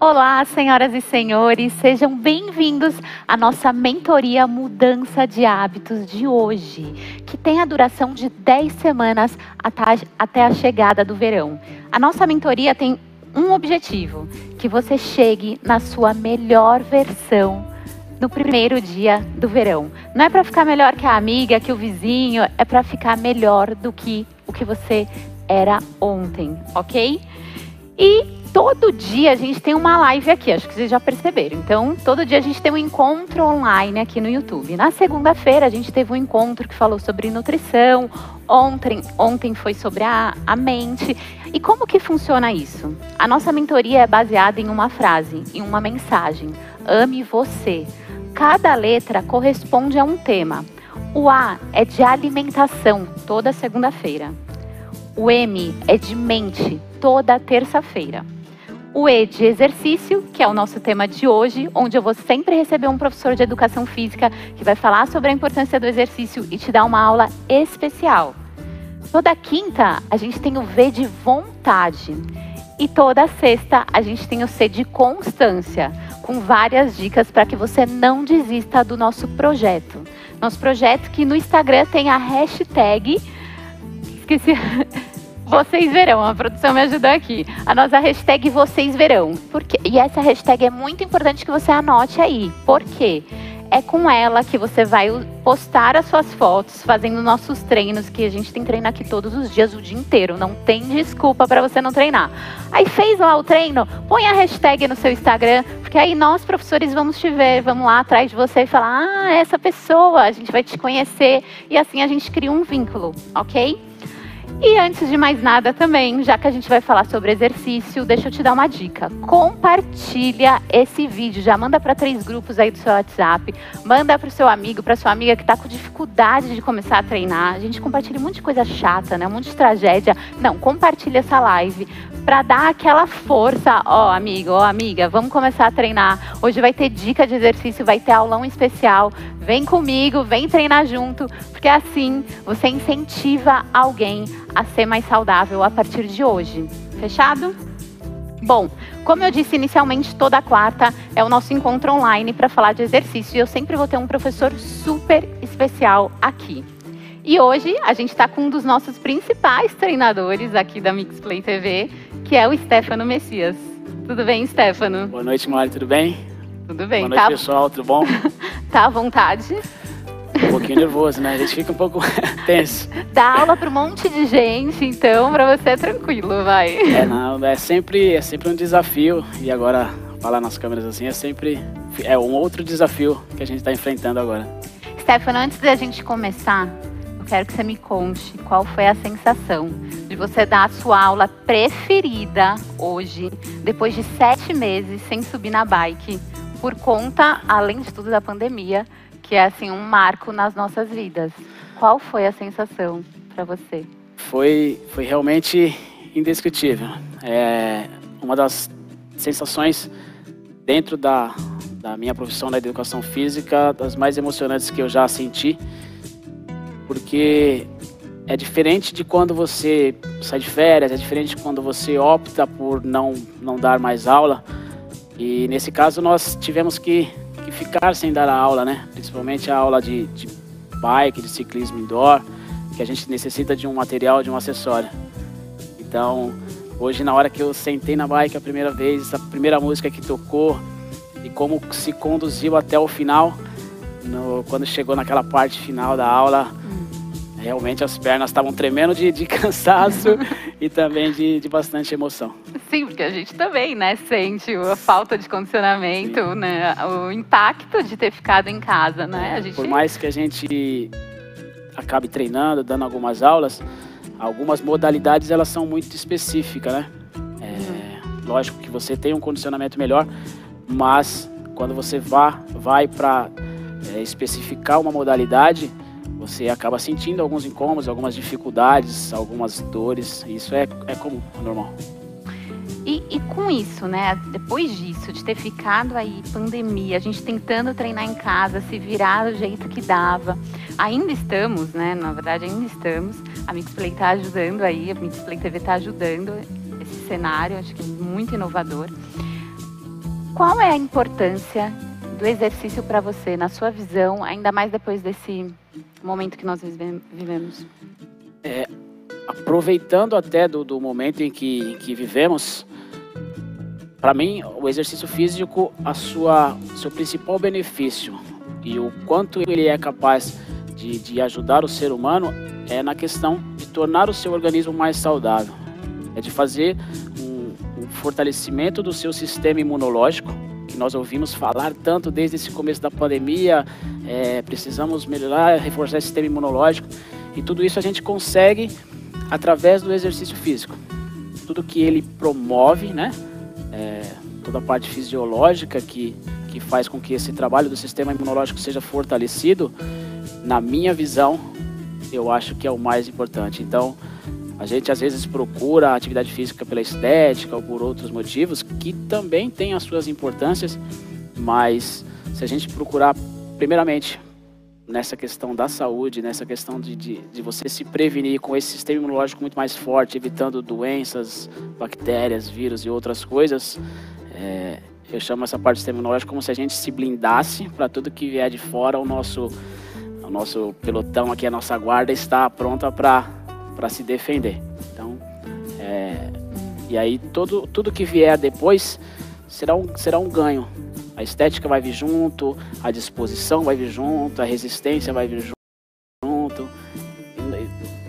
Olá, senhoras e senhores, sejam bem-vindos à nossa mentoria Mudança de Hábitos de hoje, que tem a duração de 10 semanas até a chegada do verão. A nossa mentoria tem um objetivo: que você chegue na sua melhor versão no primeiro dia do verão. Não é para ficar melhor que a amiga, que o vizinho, é para ficar melhor do que o que você era ontem, ok? E todo dia a gente tem uma live aqui, acho que vocês já perceberam. Então, todo dia a gente tem um encontro online aqui no YouTube. Na segunda-feira a gente teve um encontro que falou sobre nutrição. Ontem, ontem foi sobre a, a mente. E como que funciona isso? A nossa mentoria é baseada em uma frase, em uma mensagem. Ame você. Cada letra corresponde a um tema. O A é de alimentação, toda segunda-feira. O M é de mente, toda terça-feira o E de exercício, que é o nosso tema de hoje, onde eu vou sempre receber um professor de educação física que vai falar sobre a importância do exercício e te dar uma aula especial. Toda quinta a gente tem o V de vontade. E toda sexta a gente tem o C de constância, com várias dicas para que você não desista do nosso projeto. Nosso projeto que no Instagram tem a hashtag. Esqueci. Vocês verão, a produção me ajudou aqui. A nossa hashtag Vocês Verão. Porque, e essa hashtag é muito importante que você anote aí. Por quê? É com ela que você vai postar as suas fotos, fazendo nossos treinos, que a gente tem treino aqui todos os dias, o dia inteiro. Não tem desculpa para você não treinar. Aí fez lá o treino, põe a hashtag no seu Instagram, porque aí nós, professores, vamos te ver, vamos lá atrás de você e falar: ah, essa pessoa, a gente vai te conhecer. E assim a gente cria um vínculo, ok? E antes de mais nada também, já que a gente vai falar sobre exercício, deixa eu te dar uma dica. Compartilha esse vídeo, já manda para três grupos aí do seu WhatsApp, manda para o seu amigo, para sua amiga que está com dificuldade de começar a treinar. A gente compartilha um monte de coisa chata, né? Um monte de tragédia. Não, compartilha essa live para dar aquela força, ó, amigo, ó, amiga, vamos começar a treinar. Hoje vai ter dica de exercício, vai ter aulão especial. Vem comigo, vem treinar junto, porque assim você incentiva alguém a ser mais saudável a partir de hoje. Fechado? Bom, como eu disse inicialmente, toda quarta é o nosso encontro online para falar de exercício e eu sempre vou ter um professor super especial aqui. E hoje a gente está com um dos nossos principais treinadores aqui da Mixplay TV, que é o Stefano Messias. Tudo bem, Stefano? Boa noite, Mari, tudo bem? Tudo bem, Boa noite, tá? pessoal, tudo bom? tá à vontade? Pouquinho nervoso, né? A gente fica um pouco tenso. Dá aula para um monte de gente, então para você é tranquilo, vai. É, não, é sempre, é sempre um desafio. E agora, falar nas câmeras assim, é sempre é um outro desafio que a gente está enfrentando agora. Stefano, antes da gente começar, quero que você me conte qual foi a sensação de você dar a sua aula preferida hoje, depois de sete meses sem subir na bike, por conta, além de tudo, da pandemia, que é assim um marco nas nossas vidas. Qual foi a sensação para você? Foi, foi realmente indescritível. É uma das sensações dentro da, da minha profissão da educação física, das mais emocionantes que eu já senti porque é diferente de quando você sai de férias, é diferente de quando você opta por não, não dar mais aula. E nesse caso nós tivemos que, que ficar sem dar a aula, né? Principalmente a aula de, de bike, de ciclismo indoor, que a gente necessita de um material, de um acessório. Então, hoje na hora que eu sentei na bike a primeira vez, a primeira música que tocou e como se conduziu até o final, no, quando chegou naquela parte final da aula, Realmente as pernas estavam tremendo de, de cansaço e também de, de, bastante emoção. Sim, porque a gente também, né, sente a falta de condicionamento, Sim. né, o impacto de ter ficado em casa, né? A gente... Por mais que a gente acabe treinando, dando algumas aulas, algumas modalidades elas são muito específicas, né? É, uhum. Lógico que você tem um condicionamento melhor, mas quando você vá, vai para é, especificar uma modalidade, você acaba sentindo alguns incômodos, algumas dificuldades, algumas dores. Isso é, é comum, é normal. E, e, com isso, né? Depois disso, de ter ficado aí pandemia, a gente tentando treinar em casa, se virar do jeito que dava. Ainda estamos, né? Na verdade, ainda estamos. A Mixplay está ajudando aí, a Mixplay TV está ajudando esse cenário, acho que é muito inovador. qual é a importância do exercício para você, na sua visão, ainda mais depois desse momento que nós vivemos? É, aproveitando até do, do momento em que, que vivemos, para mim, o exercício físico, a sua seu principal benefício e o quanto ele é capaz de, de ajudar o ser humano é na questão de tornar o seu organismo mais saudável, é de fazer um, um fortalecimento do seu sistema imunológico, que nós ouvimos falar tanto desde esse começo da pandemia, é, precisamos melhorar, reforçar o sistema imunológico, e tudo isso a gente consegue através do exercício físico. Tudo que ele promove, né? Toda a parte fisiológica que, que faz com que esse trabalho do sistema imunológico seja fortalecido, na minha visão, eu acho que é o mais importante. Então, a gente às vezes procura a atividade física pela estética ou por outros motivos, que também tem as suas importâncias, mas se a gente procurar, primeiramente, nessa questão da saúde, nessa questão de, de, de, você se prevenir com esse sistema imunológico muito mais forte, evitando doenças, bactérias, vírus e outras coisas, é, eu chamo essa parte do sistema como se a gente se blindasse para tudo que vier de fora, o nosso, o nosso pelotão aqui, a nossa guarda está pronta para se defender. Então, é, e aí todo, tudo que vier depois será um, será um ganho a estética vai vir junto, a disposição vai vir junto, a resistência vai vir junto.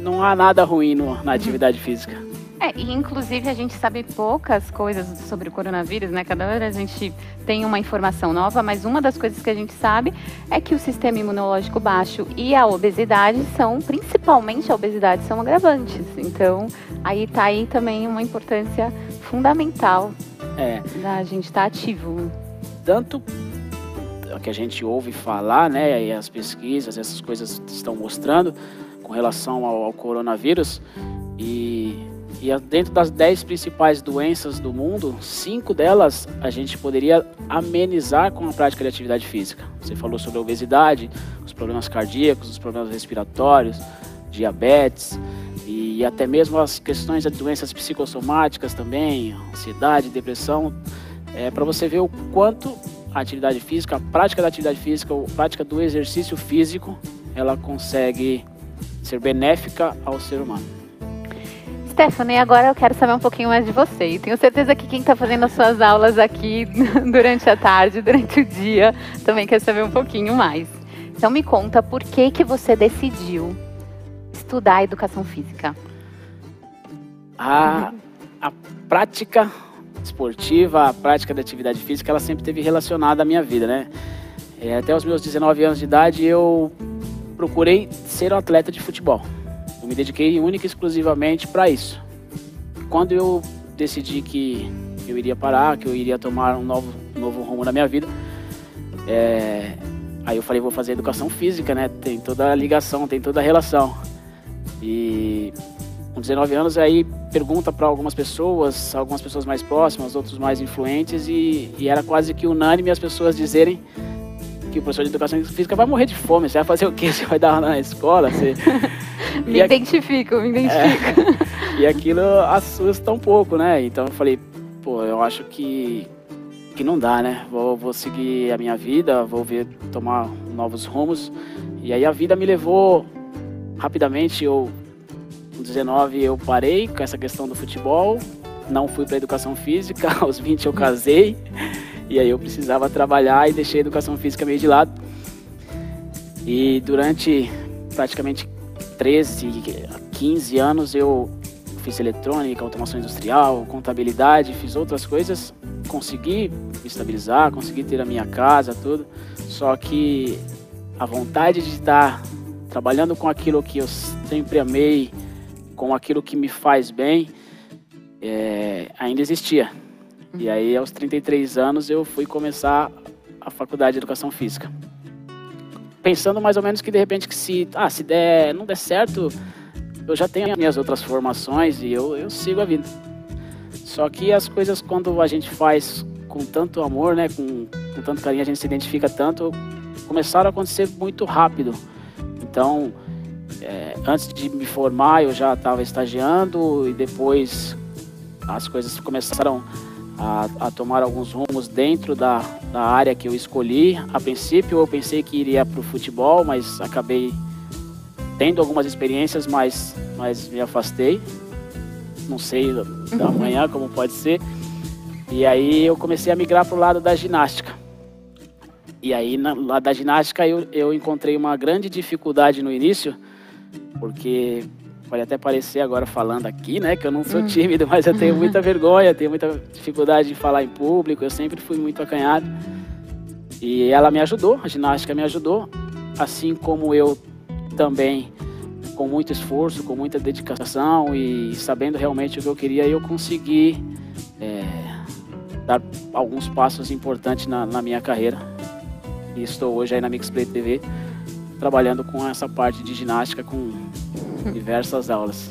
Não há nada ruim no, na atividade física. É, e inclusive a gente sabe poucas coisas sobre o coronavírus, né? Cada hora a gente tem uma informação nova, mas uma das coisas que a gente sabe é que o sistema imunológico baixo e a obesidade são, principalmente a obesidade, são agravantes. Então, aí tá aí também uma importância fundamental é. da gente estar tá ativo tanto o que a gente ouve falar, né, e as pesquisas, essas coisas estão mostrando com relação ao, ao coronavírus e, e dentro das 10 principais doenças do mundo, cinco delas a gente poderia amenizar com a prática de atividade física. Você falou sobre a obesidade, os problemas cardíacos, os problemas respiratórios, diabetes e até mesmo as questões de doenças psicossomáticas também, ansiedade, depressão é, para você ver o quanto a atividade física, a prática da atividade física, a prática do exercício físico, ela consegue ser benéfica ao ser humano. Stephanie, agora eu quero saber um pouquinho mais de você. E tenho certeza que quem está fazendo as suas aulas aqui durante a tarde, durante o dia, também quer saber um pouquinho mais. Então me conta por que que você decidiu estudar educação física? A, a prática esportiva, a prática da atividade física, ela sempre teve relacionada à minha vida, né? É, até os meus 19 anos de idade, eu procurei ser um atleta de futebol. Eu me dediquei única e exclusivamente para isso. Quando eu decidi que eu iria parar, que eu iria tomar um novo, novo rumo na minha vida, é, aí eu falei, vou fazer educação física, né? Tem toda a ligação, tem toda a relação. E com 19 anos, aí pergunta para algumas pessoas, algumas pessoas mais próximas, outros mais influentes, e, e, era quase que unânime as pessoas dizerem que o professor de educação física vai morrer de fome. Você vai fazer o quê? Você vai dar na escola? Você... me e identifico, me identifico. É, e aquilo assusta um pouco, né? Então eu falei, pô, eu acho que, que não dá, né? Vou, vou seguir a minha vida, vou ver, tomar novos rumos. E aí a vida me levou rapidamente, eu com 19 eu parei com essa questão do futebol, não fui para educação física, aos 20 eu casei, e aí eu precisava trabalhar e deixei a educação física meio de lado. E durante praticamente 13, 15 anos eu fiz eletrônica, automação industrial, contabilidade, fiz outras coisas, consegui me estabilizar, consegui ter a minha casa, tudo. Só que a vontade de estar trabalhando com aquilo que eu sempre amei, com aquilo que me faz bem, é, ainda existia. E aí, aos 33 anos, eu fui começar a faculdade de Educação Física. Pensando mais ou menos que, de repente, que se, ah, se der, não der certo, eu já tenho as minhas outras formações e eu, eu sigo a vida. Só que as coisas, quando a gente faz com tanto amor, né, com, com tanto carinho, a gente se identifica tanto, começaram a acontecer muito rápido. Então, é, antes de me formar eu já estava estagiando e depois as coisas começaram a, a, tomar alguns rumos dentro da, da área que eu escolhi. A princípio eu pensei que iria para o futebol, mas acabei tendo algumas experiências, mas, mas me afastei. Não sei da uhum. manhã como pode ser. E aí eu comecei a migrar para o lado da ginástica. E aí, na, lá da ginástica, eu, eu encontrei uma grande dificuldade no início, porque pode até parecer agora falando aqui, né, que eu não sou hum. tímido, mas eu tenho muita vergonha, tenho muita dificuldade de falar em público, eu sempre fui muito acanhado. E ela me ajudou, a ginástica me ajudou, assim como eu também, com muito esforço, com muita dedicação e sabendo realmente o que eu queria, eu consegui é, dar alguns passos importantes na, na minha carreira. E estou hoje aí na Mixplay TV trabalhando com essa parte de ginástica com diversas aulas.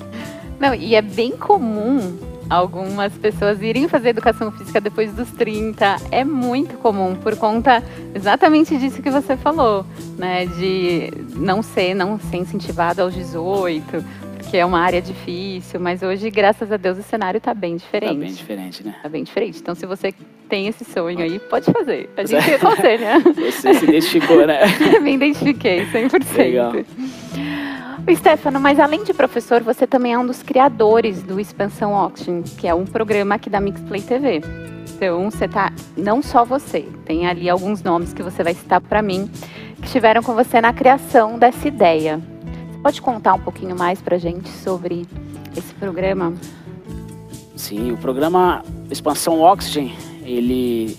Não, e é bem comum algumas pessoas irem fazer educação física depois dos 30. É muito comum por conta exatamente disso que você falou, né? De não ser, não ser incentivado aos 18, porque é uma área difícil, mas hoje, graças a Deus, o cenário está bem diferente. Está bem diferente, né? Está bem diferente. Então, se você tem esse sonho aí, pode fazer. A gente aconselha. Você se identificou, né? Me identifiquei, 100%. Legal. O Stefano, mas além de professor, você também é um dos criadores do Expansão Auction, que é um programa aqui da Mixplay TV. Então, você tá, não só você, tem ali alguns nomes que você vai citar para mim, que estiveram com você na criação dessa ideia. Pode contar um pouquinho mais para gente sobre esse programa? Sim, o programa Expansão Oxygen, ele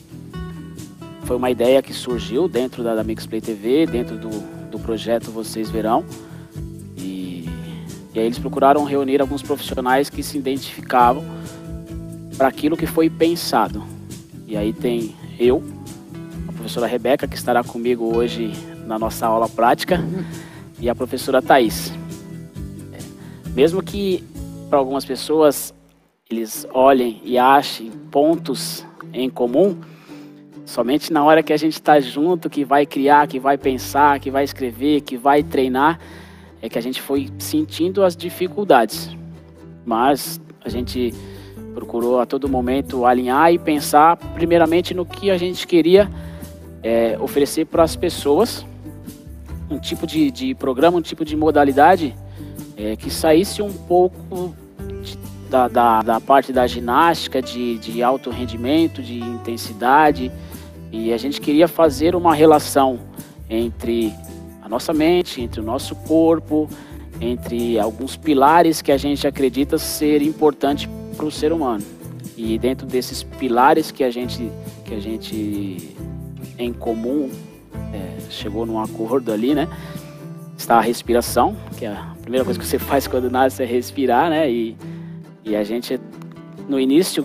foi uma ideia que surgiu dentro da, da Mixplay TV, dentro do, do projeto Vocês Verão. E aí eles procuraram reunir alguns profissionais que se identificavam para aquilo que foi pensado. E aí tem eu, a professora Rebeca, que estará comigo hoje na nossa aula prática, e a professora Thais. É, mesmo que para algumas pessoas eles olhem e achem pontos em comum, somente na hora que a gente está junto, que vai criar, que vai pensar, que vai escrever, que vai treinar, é que a gente foi sentindo as dificuldades, mas a gente procurou a todo momento alinhar e pensar primeiramente no que a gente queria é, oferecer para as pessoas, um tipo de, de, programa, um tipo de modalidade é, que saísse um pouco de, da, da, da, parte da ginástica, de, de alto rendimento, de intensidade, e a gente queria fazer uma relação entre a nossa mente, entre o nosso corpo, entre alguns pilares que a gente acredita ser importante para o ser humano. E dentro desses pilares que a gente, que a gente em comum é, chegou num acordo ali, né? Está a respiração, que é a primeira coisa que você faz quando nasce é respirar, né? E, e a gente, no início,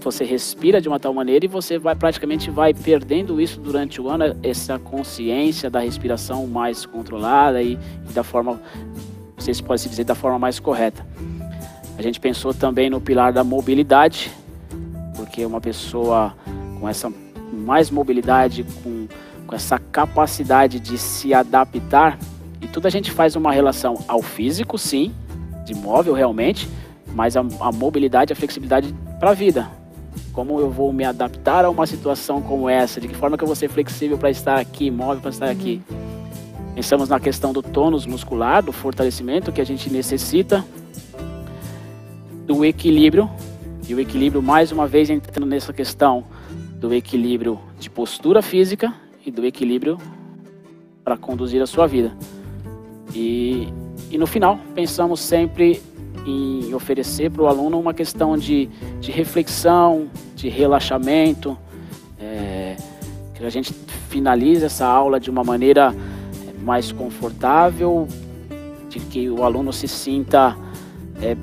você respira de uma tal maneira e você vai praticamente vai perdendo isso durante o ano, essa consciência da respiração mais controlada e, e da forma, se pode se dizer, da forma mais correta. A gente pensou também no pilar da mobilidade, porque uma pessoa com essa mais mobilidade, com, com essa capacidade de se adaptar, e tudo a gente faz uma relação ao físico, sim, de móvel realmente, mas a, a mobilidade, a flexibilidade para a vida, como eu vou me adaptar a uma situação como essa? De que forma que eu vou ser flexível para estar aqui, móvel para estar aqui? Pensamos na questão do tônus muscular, do fortalecimento que a gente necessita, do equilíbrio, e o equilíbrio, mais uma vez, entrando nessa questão do equilíbrio de postura física e do equilíbrio para conduzir a sua vida. E, e no final, pensamos sempre em oferecer para o aluno uma questão de, de reflexão, de relaxamento, é, que a gente finalize essa aula de uma maneira é, mais confortável, de que o aluno se sinta é,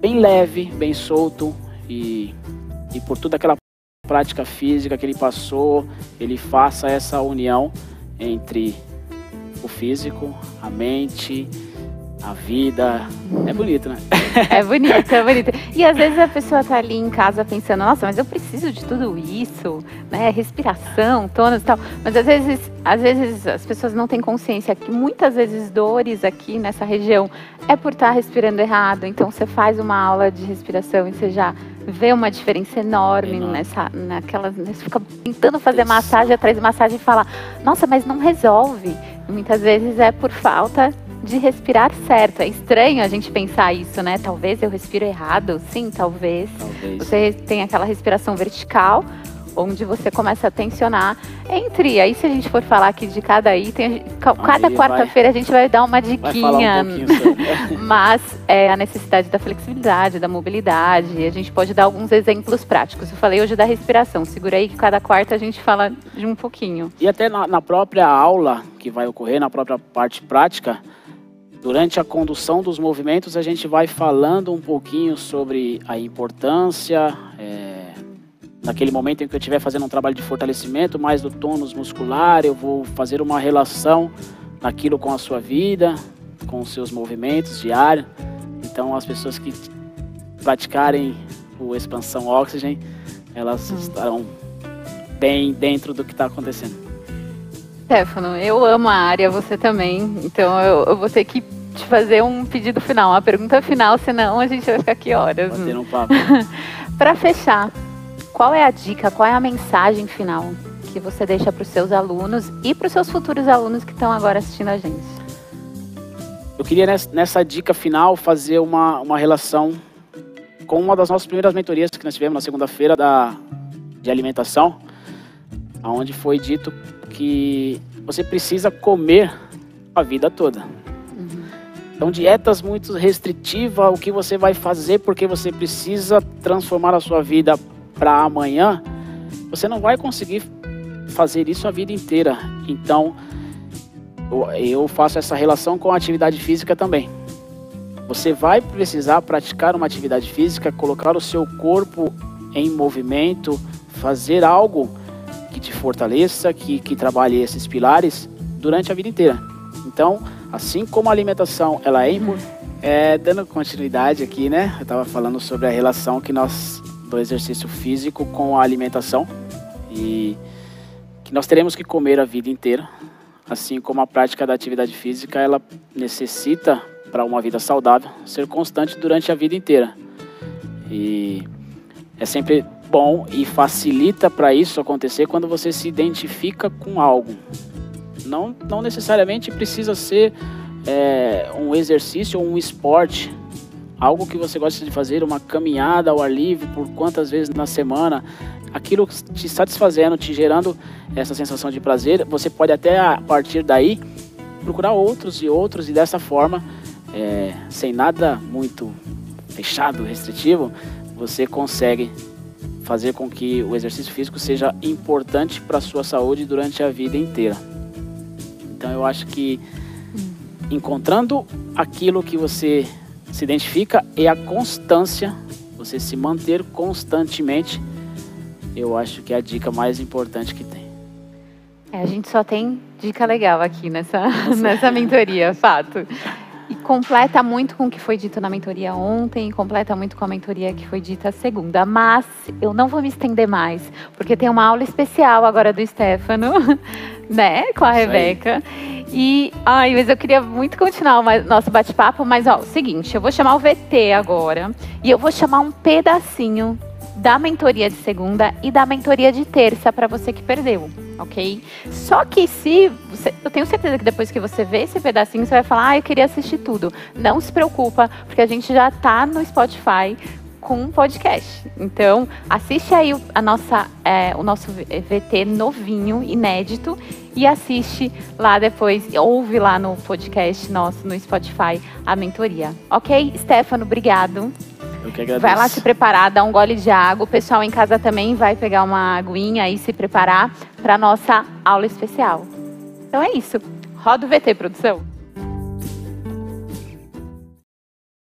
bem leve, bem solto e, e por toda aquela prática física que ele passou, ele faça essa união entre o físico, a mente, a vida. É bonito, né? É bonito, é bonito. E às vezes a pessoa tá ali em casa pensando, nossa, mas eu preciso de tudo isso, né? Respiração, tônus e tal. Mas às vezes, às vezes as pessoas não têm consciência que muitas vezes dores aqui nessa região é por estar tá respirando errado. Então você faz uma aula de respiração e você já vê uma diferença enorme, Enorme. nessa, naquela, você fica tentando fazer massagem atrás de massagem e fala, nossa, mas não resolve. E muitas vezes é por falta de respirar certo. É estranho a gente pensar isso, né? Talvez eu respiro errado, sim, talvez. Talvez. Você tem aquela respiração vertical, onde você começa a tensionar entre. Aí, se a gente for falar aqui de cada item, ca- cada quarta-feira a gente vai dar uma diquinha. um. Mas é a necessidade da flexibilidade, da mobilidade. A gente pode dar alguns exemplos práticos. Eu falei hoje da respiração. Segura aí que cada quarta a gente fala de um pouquinho. E até na, na própria aula que vai ocorrer, na própria parte prática, durante a condução dos movimentos, a gente vai falando um pouquinho sobre a importância, é, naquele momento em que eu estiver fazendo um trabalho de fortalecimento, mais do tônus muscular, eu vou fazer uma relação naquilo com a sua vida, com os seus movimentos diários. Então, as pessoas que praticarem o expansão oxygen, elas estarão bem dentro do que está acontecendo. Stefano, eu amo a área, você também. Então eu, eu vou ter que te fazer um pedido final, uma pergunta final, senão a gente vai ficar aqui horas. Bater um papo. Para fechar, qual é a dica, qual é a mensagem final que você deixa para os seus alunos e para os seus futuros alunos que estão agora assistindo a gente? Eu queria nessa, dica final fazer uma, uma relação com uma das nossas primeiras mentorias que nós tivemos na segunda-feira da de alimentação, onde foi dito que você precisa comer a vida toda. Então, dietas muito restritivas, o que você vai fazer porque você precisa transformar a sua vida para amanhã, você não vai conseguir fazer isso a vida inteira. Então, eu- faço essa relação com a atividade física também. Você vai precisar praticar uma atividade física, colocar o seu corpo em movimento, fazer algo que te fortaleça, que, que trabalhe esses pilares durante a vida inteira. Então, assim como a alimentação, ela é, é dando continuidade aqui, né? Eu estava falando sobre a relação que nós do exercício físico com a alimentação e que nós teremos que comer a vida inteira, assim como a prática da atividade física, ela necessita para uma vida saudável ser constante durante a vida inteira. E é sempre bom e facilita para isso acontecer quando você se identifica com algo. Não, não necessariamente precisa ser é, um exercício ou um esporte, algo que você gosta de fazer, uma caminhada ao ar livre por quantas vezes na semana, aquilo te satisfazendo, te gerando essa sensação de prazer, você pode até a partir daí procurar outros e outros e dessa forma, é, sem nada muito fechado, restritivo, você consegue fazer com que o exercício físico seja importante para a sua saúde durante a vida inteira. Então eu acho que encontrando aquilo que você se identifica e a constância, você se manter constantemente, eu acho que é a dica mais importante que tem. É, a gente só tem dica legal aqui nessa, nessa mentoria, fato. E completa muito com o que foi dito na mentoria ontem, completa muito com a mentoria que foi dita segunda. Mas eu não vou me estender mais, porque tem uma aula especial agora do Stefano, né, com a Isso aí. E, ai, mas eu queria muito continuar o nosso bate-papo, mas ó, o seguinte, eu vou chamar o VT agora e eu vou chamar um pedacinho da mentoria de segunda e da mentoria de terça para você que perdeu, ok? Só que se você, eu tenho certeza que depois que você vê esse pedacinho, você vai falar, ah, eu queria assistir tudo. Não se preocupa, porque a gente já tá no Spotify com um podcast. Então, assiste aí o, a nossa, é, o nosso VT novinho, inédito, e assiste lá depois, ouve lá no podcast nosso, no Spotify, a mentoria. Ok? Stefano, obrigado. Eu que agradeço. Vai lá se preparar, dar um gole de água. O pessoal em casa também vai pegar uma aguinha e se preparar para nossa aula especial. Então é isso. Roda o VT, produção.